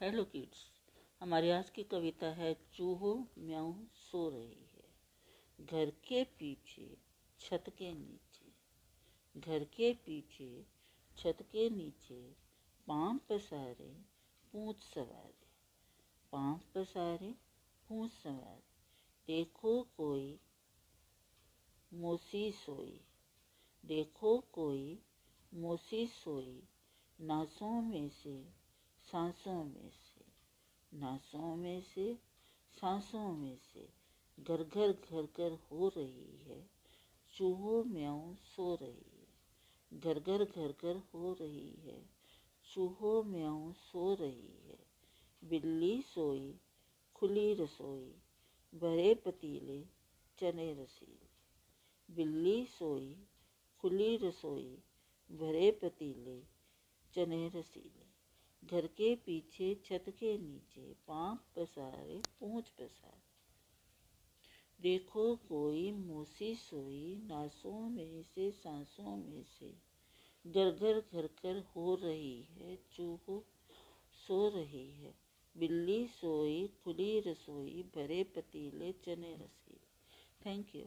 Hello kids, हमारी आज की कविता है, चूहो म्याऊ सो रही है। घर के पीछे, छत के नीचे। घर के पीछे, छत के नीचे पाँव पसारे, पूछ सवारे। पाँव पसारे, पूछ सवारे। देखो कोई मोसी सोई। देखो कोई मोसी सोई। नासों में से सांसों में से, नासों में से, सांसों में से घर घर घर घर हो रही है, चूहो म्याऊ सो रही है घर घर घर घर हो रही है, चूहो म्याऊ सो रही है, बिल्ली सोई, खुली रसोई, भरे पतीले, चने रसीले, बिल्ली सोई, खुली रसोई, भरे पतीले, चने रसीले। घर के पीछे, छत के नीचे, पाँव पसारे, पूछ पसारे। देखो कोई मोसी सोई नासों में से, सांसों में से। घर घर घर घर हो रही है, चूहो सो रही है। बिल्ली सोई, खुली रसोई, भरे पतीले, चने रसीले। Thank you